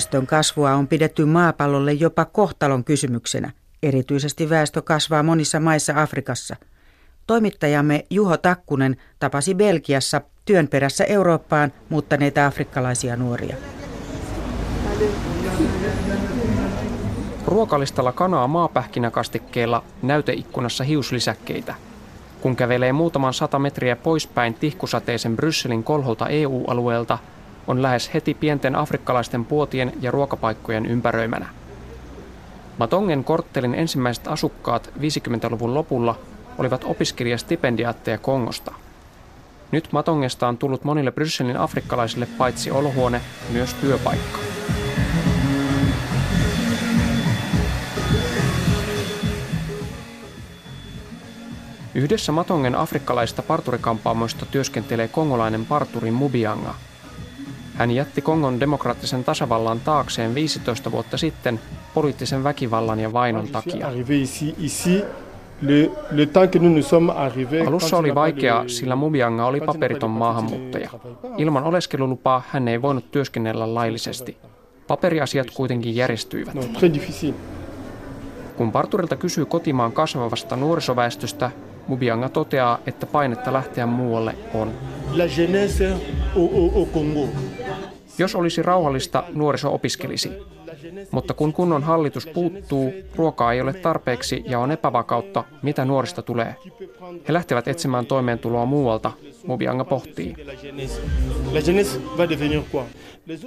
Väestön kasvua on pidetty maapallolle jopa kohtalon kysymyksenä. Erityisesti väestö kasvaa monissa maissa Afrikassa. Toimittajamme Juho Takkunen tapasi Belgiassa työn perässä Eurooppaan muuttaneita afrikkalaisia nuoria. Ruokalistalla kanaa maapähkinäkastikkeella, näyteikkunassa hiuslisäkkeitä. Kun kävelee muutaman sata metriä poispäin tihkusateisen Brysselin kolholta EU-alueelta, on lähes heti pienten afrikkalaisten puotien ja ruokapaikkojen ympäröimänä. Matongen korttelin ensimmäiset asukkaat 50-luvun lopulla olivat opiskelijastipendiaatteja Kongosta. Nyt Matongesta on tullut monille Brysselin afrikkalaisille paitsi olohuone, myös työpaikka. Yhdessä Matongen afrikkalaista parturikampaamoista työskentelee kongolainen parturi Mubianga. Hän jätti Kongon demokraattisen tasavallan taakseen 15 vuotta sitten poliittisen väkivallan ja vainon takia. Alussa oli vaikeaa, sillä Mubianga oli paperiton maahanmuuttaja. Ilman oleskelulupaa hän ei voinut työskennellä laillisesti. Paperiasiat kuitenkin järjestyivät. Kun parturilta kysyy kotimaan kasvavasta nuorisoväestöstä, Mubianga toteaa, että painetta lähteä muualle on. La jeunesse au, au Congo. Jos olisi rauhallista, nuoriso opiskelisi. Mutta kun kunnon hallitus puuttuu, ruokaa ei ole tarpeeksi ja on epävakautta, mitä nuorista tulee. He lähtevät etsimään toimeentuloa muualta, Mubianga pohtii.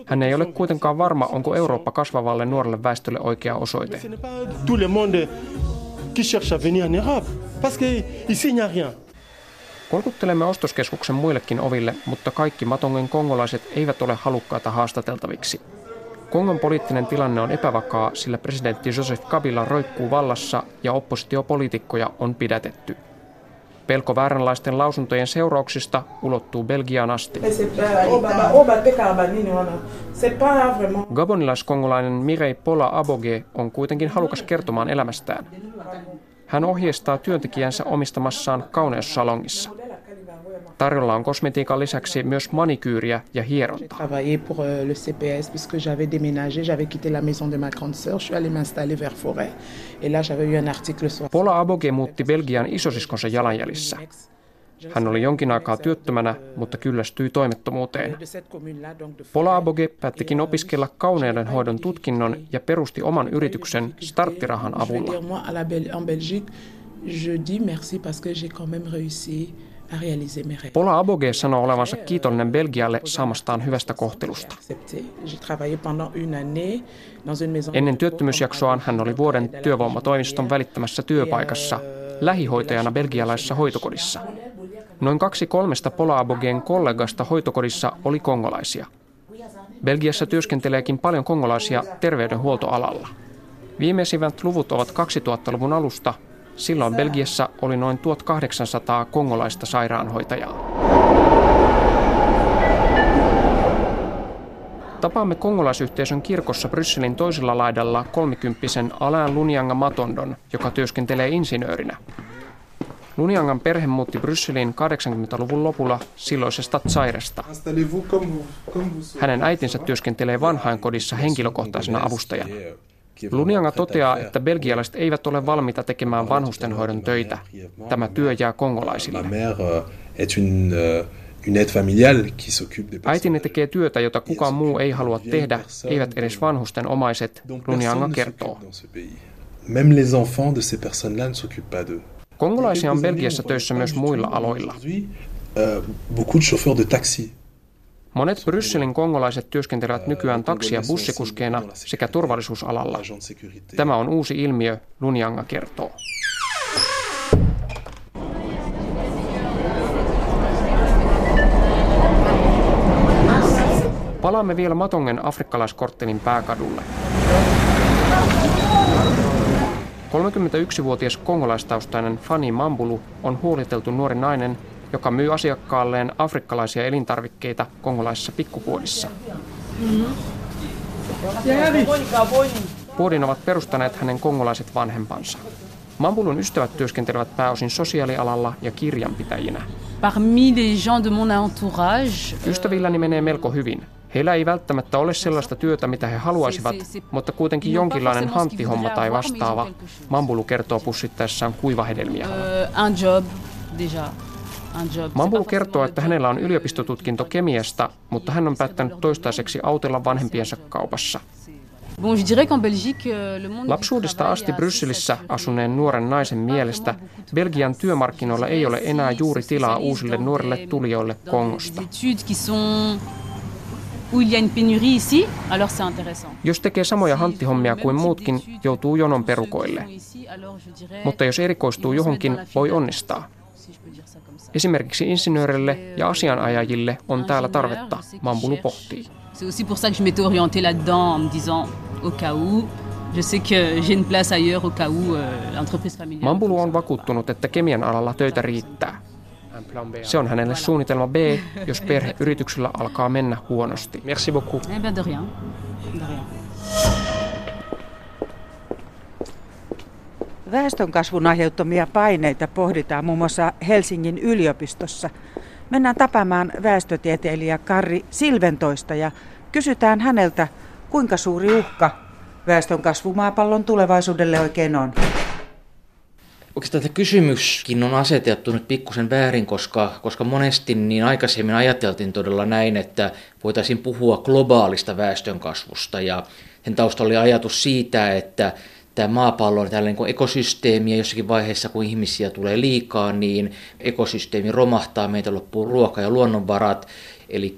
Hän ei ole kuitenkaan varma, onko Eurooppa kasvavalle nuorelle väestölle oikea osoite. Kolkuttelemme ostoskeskuksen muillekin oville, mutta kaikki Matongen kongolaiset eivät ole halukkaita haastateltaviksi. Kongon poliittinen tilanne on epävakaa, sillä presidentti Joseph Kabila roikkuu vallassa ja oppositiopoliitikkoja on pidätetty. Pelko vääränlaisten lausuntojen seurauksista ulottuu Belgiaan asti. Gabonilaiskongolainen Mirei Pola Aboge on kuitenkin halukas kertomaan elämästään. Hän ohjeistaa työntekijänsä omistamassaan kauneussalongissa. Tarjolla on kosmetiikan lisäksi myös manikyyriä ja hierontaa. Paula Aboge muutti Belgian isosiskonsa jalanjäljissä. Hän oli jonkin aikaa työttömänä, mutta kyllästyi toimettomuuteen. Paula Aboge päättikin opiskella kauneudenhoidon tutkinnon ja perusti oman yrityksen starttirahan avulla. Pola Aboge sanoo olevansa kiitollinen Belgialle saamastaan hyvästä kohtelusta. Ennen työttömyysjaksoaan hän oli vuoden työvoimatoimiston välittämässä työpaikassa lähihoitajana belgialaisessa hoitokodissa. Noin kaksi kolmesta Pola Abogeen kollegasta hoitokodissa oli kongolaisia. Belgiassa työskenteleekin paljon kongolaisia terveydenhuoltoalalla. Viimeisimmät luvut ovat 2000-luvun alusta, Silloin Belgiassa oli noin 1800 kongolaista sairaanhoitajaa. Tapaamme kongolaisyhteisön kirkossa Brysselin toisella laidalla kolmikymppisen Alain Lunianga Matondon, joka työskentelee insinöörinä. Luniangan perhe muutti Brysseliin 80-luvun lopulla silloisesta Tsairesta. Hänen äitinsä työskentelee vanhainkodissa henkilökohtaisena avustajana. Lunianga toteaa, että belgialaiset eivät ole valmiita tekemään vanhustenhoidon töitä. Tämä työ jää kongolaisille. Äitini tekee työtä, jota kukaan muu ei halua tehdä, eivät edes vanhusten omaiset, Lunianga kertoo. Kongolaisia on Belgiassa töissä myös muilla aloilla. Monet Brysselin kongolaiset työskentelevät nykyään taksi- ja bussikuskeina sekä turvallisuusalalla. Tämä on uusi ilmiö, Lunjanga kertoo. Palaamme vielä Matongen afrikkalaiskorttelin pääkadulle. 31-vuotias kongolaistaustainen Fanny Mambulu on huoliteltu nuori nainen, joka myy asiakkaalleen afrikkalaisia elintarvikkeita kongolaisissa pikkupuodissa. Puodin ovat perustaneet hänen kongolaiset vanhempansa. Mambulun ystävät työskentelevät pääosin sosiaalialalla ja kirjanpitäjinä. Parmi les gens de mon entourage, Ystävilläni menee melko hyvin. Heillä ei välttämättä ole sellaista työtä, mitä he haluaisivat, mutta kuitenkin jonkinlainen hanttihomma tai vastaava. Mambulu kertoo pussittaessaan kuivahedelmiä. Mambulu kertoo, että hänellä on yliopistotutkinto kemiasta, mutta hän on päättänyt toistaiseksi autella vanhempiensa kaupassa. Euh, Lapsuudesta asti Brysselissä asuneen nuoren naisen mielestä Belgian työmarkkinoilla ei ole enää juuri tilaa uusille nuorille tulijoille Kongosta. Jos tekee samoja hanttihommia kuin muutkin, joutuu jonon perukoille. Mutta jos erikoistuu johonkin, voi onnistaa. Esimerkiksi insinöörille ja asianajajille on täällä tarvetta, Mambulu pohtii. C'est aussi pour ça que je m'étais orientée là-dedans en me disant au cas où je sais que j'ai une place ailleurs au cas où euh, l'entreprise familiale. Mambulu on vakuuttunut, että kemian alalla töitä riittää. Se on hänelle suunnitelma B, jos perheyrityksellä alkaa mennä huonosti. Merci beaucoup. Eh bien de rien. De rien. Väestönkasvun aiheuttamia paineita pohditaan muun muassa Helsingin yliopistossa – Mennään tapaamaan väestötieteilijä Karri Silventoista ja kysytään häneltä, kuinka suuri uhka väestön kasvu maapallon tulevaisuudelle oikein on. Oikeastaan tämä kysymyskin on asetettu nyt pikkusen väärin, koska, koska monesti niin aikaisemmin ajateltiin todella näin, että voitaisiin puhua globaalista väestönkasvusta ja sen taustalla oli ajatus siitä, että tämä maapallo on tällainen kuin ekosysteemi ja jossakin vaiheessa, kun ihmisiä tulee liikaa, niin ekosysteemi romahtaa, meitä loppuu ruoka ja luonnonvarat. Eli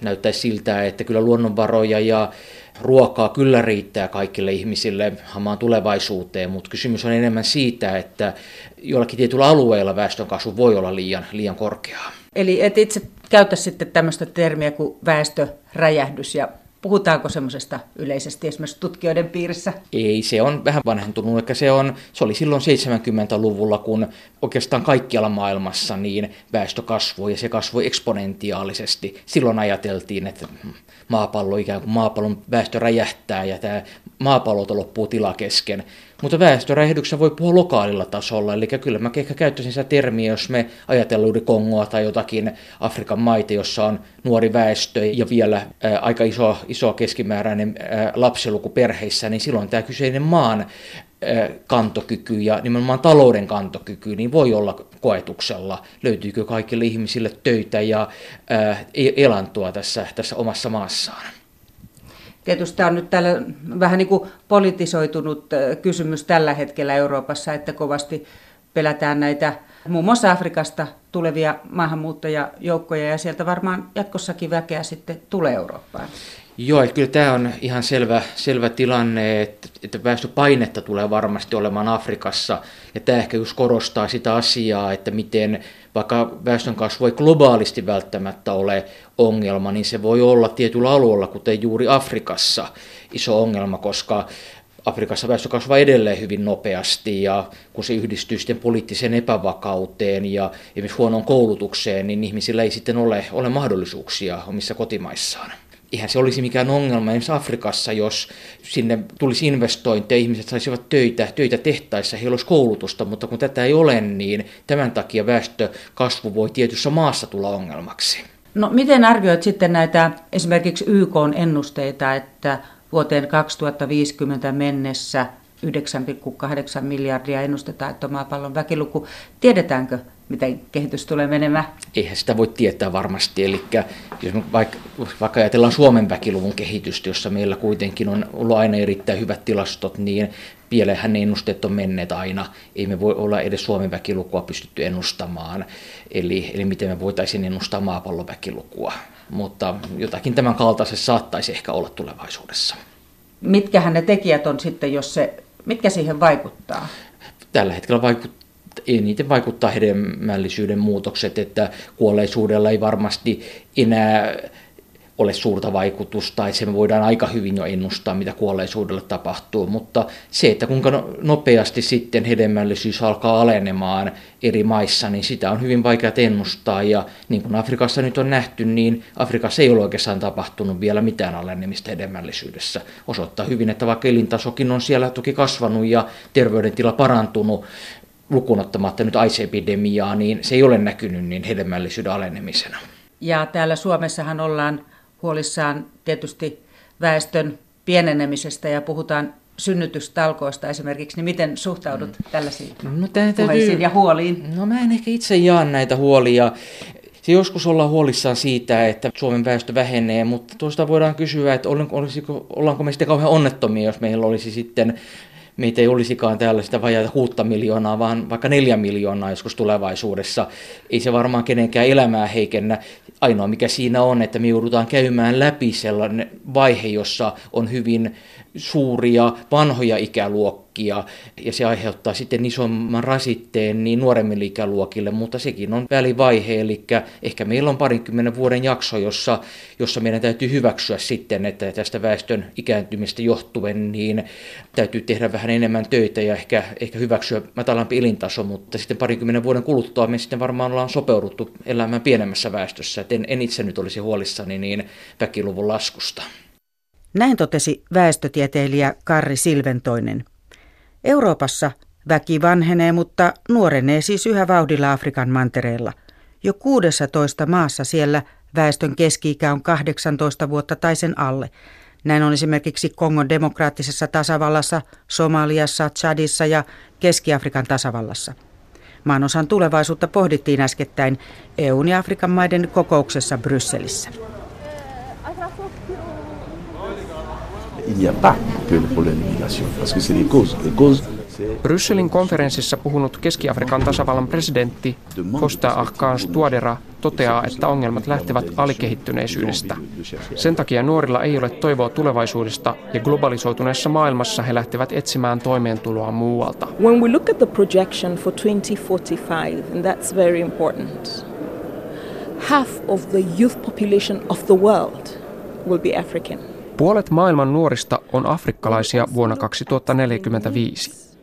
näyttäisi siltä, että kyllä luonnonvaroja ja ruokaa kyllä riittää kaikille ihmisille hamaan tulevaisuuteen, mutta kysymys on enemmän siitä, että jollakin tietyllä alueella väestönkasvu voi olla liian, liian korkeaa. Eli et itse käytä sitten tämmöistä termiä kuin väestöräjähdys ja Puhutaanko semmoisesta yleisesti esimerkiksi tutkijoiden piirissä? Ei, se on vähän vanhentunut. Eikä se, on, se oli silloin 70-luvulla, kun oikeastaan kaikkialla maailmassa niin väestö kasvoi ja se kasvoi eksponentiaalisesti. Silloin ajateltiin, että maapallo ikään kuin maapallon väestö räjähtää ja tämä maapallolta loppuu tila kesken. Mutta väestöräjähdyksen voi puhua lokaalilla tasolla, eli kyllä mä ehkä käyttäisin sitä termiä, jos me ajatellaan juuri Kongoa tai jotakin Afrikan maita, jossa on nuori väestö ja vielä ää, aika iso, iso keskimääräinen ää, lapsiluku perheissä, niin silloin tämä kyseinen maan kantokyky ja nimenomaan talouden kantokyky, niin voi olla koetuksella. Löytyykö kaikille ihmisille töitä ja e-, elantoa tässä, tässä omassa maassaan? Tietysti tämä on nyt tällä vähän niin kuin politisoitunut kysymys tällä hetkellä Euroopassa, että kovasti pelätään näitä muun muassa Afrikasta tulevia maahanmuuttajajoukkoja ja sieltä varmaan jatkossakin väkeä sitten tulee Eurooppaan. Joo, että kyllä tämä on ihan selvä, selvä tilanne, että, että väestöpainetta tulee varmasti olemaan Afrikassa. Ja tämä ehkä just korostaa sitä asiaa, että miten vaikka väestönkasvu ei globaalisti välttämättä ole ongelma, niin se voi olla tietyllä alueella, kuten juuri Afrikassa, iso ongelma, koska Afrikassa väestö kasvaa edelleen hyvin nopeasti ja kun se yhdistyy sitten poliittiseen epävakauteen ja esimerkiksi huonoon koulutukseen, niin ihmisillä ei sitten ole, ole mahdollisuuksia omissa kotimaissaan eihän se olisi mikään ongelma esimerkiksi Afrikassa, jos sinne tulisi investointeja, ihmiset saisivat töitä, töitä tehtaissa, heillä olisi koulutusta, mutta kun tätä ei ole, niin tämän takia väestökasvu voi tietyssä maassa tulla ongelmaksi. No miten arvioit sitten näitä esimerkiksi YK-ennusteita, että vuoteen 2050 mennessä 9,8 miljardia ennustetaan, että on maapallon väkiluku. Tiedetäänkö, miten kehitys tulee menemään? Eihän sitä voi tietää varmasti. Eli jos vaikka, vaikka ajatellaan Suomen väkiluvun kehitystä, jossa meillä kuitenkin on ollut aina erittäin hyvät tilastot, niin pieleenhän ne ennusteet on menneet aina. Ei me voi olla edes Suomen väkilukua pystytty ennustamaan. Eli, eli miten me voitaisiin ennustaa maapallon väkilukua. Mutta jotakin tämän kaltaisessa saattaisi ehkä olla tulevaisuudessa. Mitkähän ne tekijät on sitten, jos se Mitkä siihen vaikuttaa? Tällä hetkellä vaikuttaa eniten vaikuttaa hedelmällisyyden muutokset, että kuolleisuudella ei varmasti enää ole suurta vaikutusta, että se me voidaan aika hyvin jo ennustaa, mitä kuolleisuudelle tapahtuu, mutta se, että kuinka no-, nopeasti sitten hedelmällisyys alkaa alenemaan eri maissa, niin sitä on hyvin vaikea ennustaa, ja niin kuin Afrikassa nyt on nähty, niin Afrikassa ei ole oikeastaan tapahtunut vielä mitään alenemista hedelmällisyydessä. Osoittaa hyvin, että vaikka elintasokin on siellä toki kasvanut ja terveydentila parantunut, lukunottamatta nyt AIDS-epidemiaa, niin se ei ole näkynyt niin hedelmällisyyden alenemisena. Ja täällä Suomessahan ollaan huolissaan tietysti väestön pienenemisestä ja puhutaan synnytystalkoista esimerkiksi, niin miten suhtaudut mm. tällaisiin no, puheisiin ja huoliin? No mä en ehkä itse jaa näitä huolia. Se joskus ollaan huolissaan siitä, että Suomen väestö vähenee, mutta tuosta voidaan kysyä, että olisiko, ollaanko me sitten kauhean onnettomia, jos meillä olisi sitten meitä ei olisikaan täällä sitä vajaata kuutta miljoonaa, vaan vaikka neljä miljoonaa joskus tulevaisuudessa. Ei se varmaan kenenkään elämää heikennä. Ainoa mikä siinä on, että me joudutaan käymään läpi sellainen vaihe, jossa on hyvin suuria vanhoja ikäluokkia ja se aiheuttaa sitten isomman rasitteen niin nuoremmille ikäluokille, mutta sekin on välivaihe, eli ehkä meillä on parinkymmenen vuoden jakso, jossa, jossa meidän täytyy hyväksyä sitten, että tästä väestön ikääntymistä johtuen niin täytyy tehdä vähän enemmän töitä ja ehkä, ehkä hyväksyä matalampi elintaso, mutta sitten parinkymmenen vuoden kuluttua me sitten varmaan ollaan sopeuduttu elämään pienemmässä väestössä, et en, en itse nyt olisi huolissani niin väkiluvun laskusta. Näin totesi väestötieteilijä Karri Silventoinen. Euroopassa väki vanhenee, mutta nuorenee siis yhä vauhdilla Afrikan mantereella. Jo 16 maassa siellä väestön keski-ikä on 18 vuotta tai sen alle. Näin on esimerkiksi Kongon demokraattisessa tasavallassa, Somaliassa, Chadissa ja Keski-Afrikan tasavallassa. Maanosan tulevaisuutta pohdittiin äskettäin EUn ja Afrikan maiden kokouksessa Brysselissä. Il n'y a pas que le problème d'immigration, parce que c'est les causes. Les causes Brysselin konferenssissa puhunut Keski-Afrikan tasavallan presidentti Costa Ahkans Tuadera toteaa, että ongelmat lähtevät alikehittyneisyydestä. Sen takia nuorilla ei ole toivoa tulevaisuudesta ja globalisoituneessa maailmassa he lähtevät etsimään toimeentuloa muualta. When we look at the projection for 2045, and that's very important, half of the youth population of the world will be African. Puolet maailman nuorista on afrikkalaisia vuonna 2045.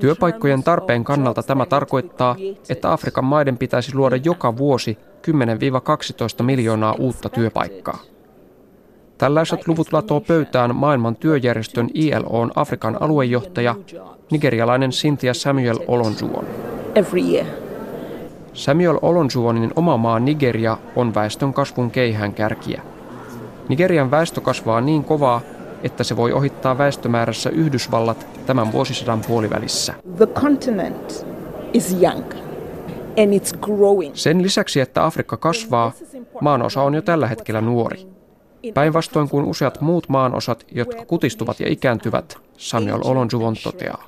Työpaikkojen tarpeen kannalta tämä tarkoittaa, että Afrikan maiden pitäisi luoda joka vuosi 10-12 miljoonaa uutta työpaikkaa. Tällaiset luvut latoo pöytään maailman työjärjestön ILOn Afrikan aluejohtaja, nigerialainen Cynthia Samuel Olonjuon. Samuel Olonjuonin oma maa Nigeria on väestön kasvun keihään kärkiä. Nigerian väestö kasvaa niin kovaa, että se voi ohittaa väestömäärässä Yhdysvallat tämän vuosisadan puolivälissä. The continent is young. And it's growing. Sen lisäksi, että Afrikka kasvaa, maanosa on jo tällä hetkellä nuori. Päinvastoin kuin useat muut maanosat, jotka kutistuvat ja ikääntyvät, Samuel Olonjuvon toteaa.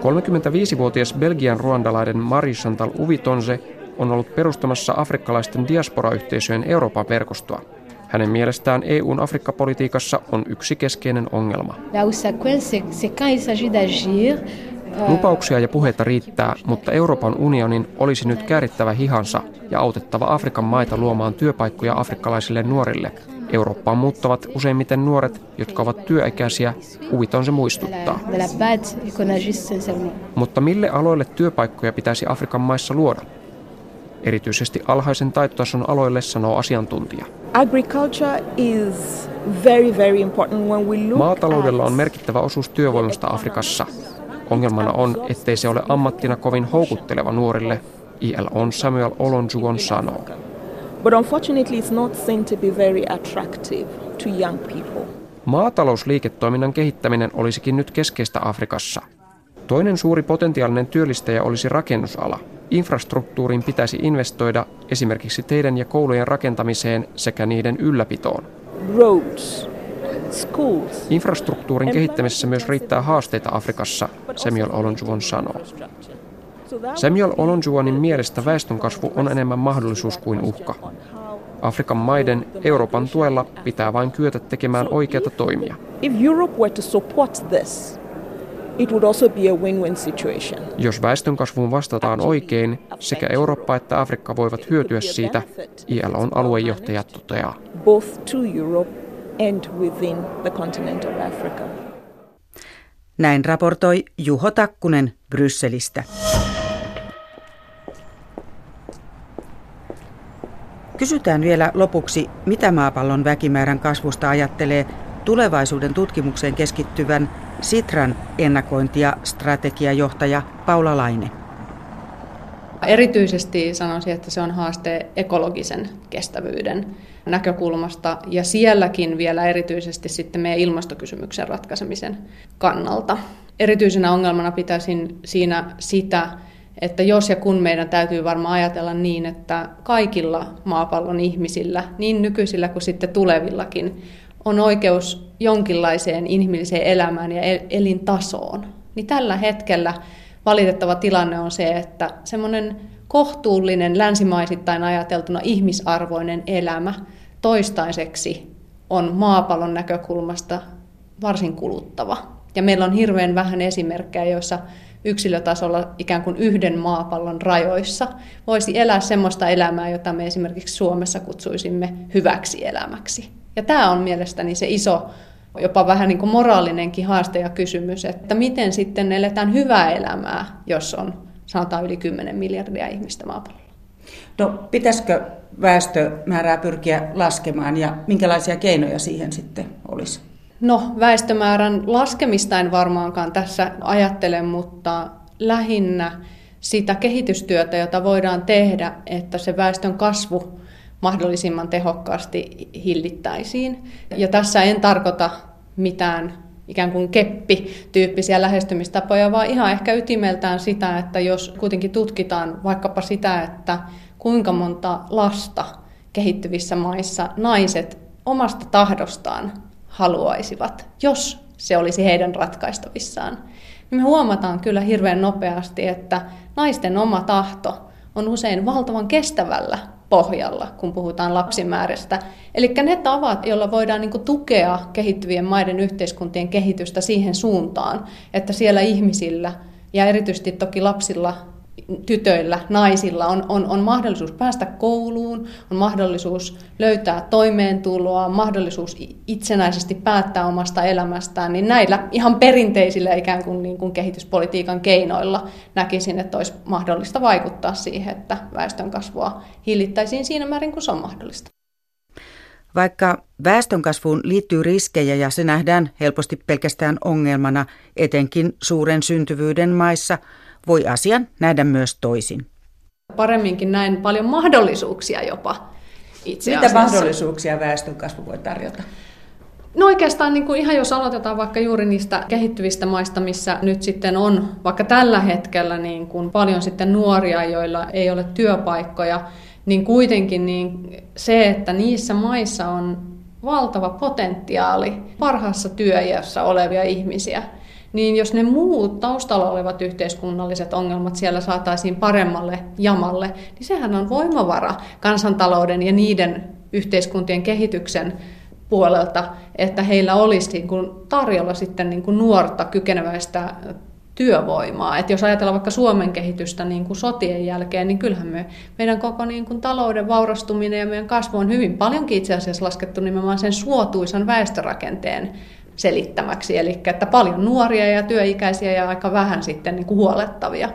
35-vuotias Belgian ruandalainen Marie Chantal Uvitonse on ollut perustamassa afrikkalaisten diasporayhteisöjen Euroopan verkostoa. Hänen mielestään EUn Afrikka-politiikassa on yksi keskeinen ongelma. Lupauksia ja puheita riittää, mutta Euroopan unionin olisi nyt käärittävä hihansa ja autettava Afrikan maita luomaan työpaikkoja afrikkalaisille nuorille. Eurooppaan muuttavat useimmiten nuoret, jotka ovat työikäisiä, huviton se muistuttaa. Mutta mille aloille työpaikkoja pitäisi Afrikan maissa luoda? Erityisesti alhaisen taitotason aloille, sanoo asiantuntija. Is very, very important when we look Maataloudella on merkittävä osuus työvoimasta Afrikassa. Ongelmana on, ettei se ole ammattina kovin houkutteleva nuorille, on Samuel Olonjuon sanoo. But unfortunately it's not seen to be very attractive to young people. Maatalousliiketoiminnan kehittäminen olisikin nyt keskeistä Afrikassa. Toinen suuri potentiaalinen työllistäjä olisi rakennusala – Infrastruktuuriin pitäisi investoida esimerkiksi teiden ja koulujen rakentamiseen sekä niiden ylläpitoon. Roads, schools, Infrastruktuurin kehittämisessä myös riittää haasteita Afrikassa, Samuel Olonjuwon sanoo. Samuel Olonjuwonin mielestä väestönkasvu on enemmän mahdollisuus kuin uhka. Afrikan maiden Euroopan tuella pitää vain kyetä tekemään oikeita toimia. If Europe were to support this, It would also be a win-win situation. Jos väestönkasvuun vastataan oikein, sekä Eurooppa että Afrikka voivat hyötyä siitä, ILOn aluejohtaja toteaa. Both to Europe and within the continent of Africa. Näin raportoi Juho Takkunen Brysselistä. Kysytään vielä lopuksi, mitä maapallon väkimäärän kasvusta ajattelee tulevaisuuden tutkimukseen keskittyvän Sitran ennakointi- ja strategiajohtaja Paula Laine. Erityisesti sanoisin, että se on haaste ekologisen kestävyyden näkökulmasta ja sielläkin vielä erityisesti sitten meidän ilmastokysymyksen ratkaisemisen kannalta. Erityisenä ongelmana pitäisin siinä sitä, että jos ja kun meidän täytyy varmaan ajatella niin, että kaikilla maapallon ihmisillä, niin nykyisillä kuin sitten tulevillakin, on oikeus jonkinlaiseen inhimilliseen elämään ja elintasoon, niin tällä hetkellä valitettava tilanne on se, että semmoinen kohtuullinen länsimaisittain ajateltuna ihmisarvoinen elämä toistaiseksi on maapallon näkökulmasta varsin kuluttava. Ja meillä on hirveän vähän esimerkkejä, joissa yksilötasolla ikään kuin yhden maapallon rajoissa voisi elää semmoista elämää, jota me esimerkiksi Suomessa kutsuisimme hyväksi elämäksi. Ja tämä on mielestäni se iso, jopa vähän niin kuin moraalinenkin haaste ja kysymys, että miten sitten eletään hyvää elämää, jos on sanotaan yli 10 miljardia ihmistä maapallolla. No pitäisikö väestömäärää pyrkiä laskemaan ja minkälaisia keinoja siihen sitten olisi? No väestömäärän laskemista en varmaankaan tässä ajattele, mutta lähinnä sitä kehitystyötä, jota voidaan tehdä, että se väestön kasvu mahdollisimman tehokkaasti hillittäisiin. Ja tässä en tarkoita mitään ikään kuin keppi-tyyppisiä lähestymistapoja, vaan ihan ehkä ytimeltään sitä, että jos kuitenkin tutkitaan vaikkapa sitä, että kuinka monta lasta kehittyvissä maissa naiset omasta tahdostaan haluaisivat, jos se olisi heidän ratkaistavissaan, niin me huomataan kyllä hirveän nopeasti, että naisten oma tahto on usein valtavan kestävällä pohjalla, kun puhutaan lapsimäärästä. Eli ne tavat, joilla voidaan niin tukea kehittyvien maiden yhteiskuntien kehitystä siihen suuntaan, että siellä ihmisillä ja erityisesti toki lapsilla tytöillä, naisilla on, on, on mahdollisuus päästä kouluun, on mahdollisuus löytää toimeentuloa, mahdollisuus itsenäisesti päättää omasta elämästään, niin näillä ihan perinteisillä ikään kuin, niin kuin kehityspolitiikan keinoilla näkisin, että olisi mahdollista vaikuttaa siihen, että väestön kasvua hillittäisiin siinä määrin kuin se on mahdollista. Vaikka väestönkasvuun liittyy riskejä ja se nähdään helposti pelkästään ongelmana, etenkin suuren syntyvyyden maissa – voi asian nähdä myös toisin. Paremminkin näin paljon mahdollisuuksia jopa itse Mitä asiassa. mahdollisuuksia väestönkasvu voi tarjota? No oikeastaan niin kuin ihan jos aloitetaan vaikka juuri niistä kehittyvistä maista, missä nyt sitten on vaikka tällä hetkellä niin kuin paljon sitten nuoria, joilla ei ole työpaikkoja, niin kuitenkin niin se, että niissä maissa on valtava potentiaali parhaassa työiässä olevia ihmisiä, niin jos ne muut taustalla olevat yhteiskunnalliset ongelmat siellä saataisiin paremmalle jamalle, niin sehän on voimavara kansantalouden ja niiden yhteiskuntien kehityksen puolelta, että heillä olisi niin kuin tarjolla sitten niin kuin nuorta kykeneväistä työvoimaa. Et jos ajatellaan vaikka Suomen kehitystä niin kuin sotien jälkeen, niin kyllähän me, meidän koko niin kuin talouden vaurastuminen ja meidän kasvu on hyvin paljonkin itse asiassa laskettu nimenomaan sen suotuisan väestörakenteen selittämäksi. Eli että paljon nuoria ja työikäisiä ja aika vähän sitten niin kuin huolettavia.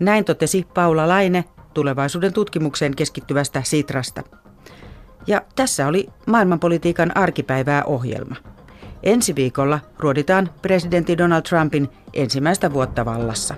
Näin totesi Paula Laine tulevaisuuden tutkimukseen keskittyvästä Sitrasta. Ja tässä oli maailmanpolitiikan arkipäivää ohjelma. Ensi viikolla ruoditaan presidentti Donald Trumpin ensimmäistä vuotta vallassa.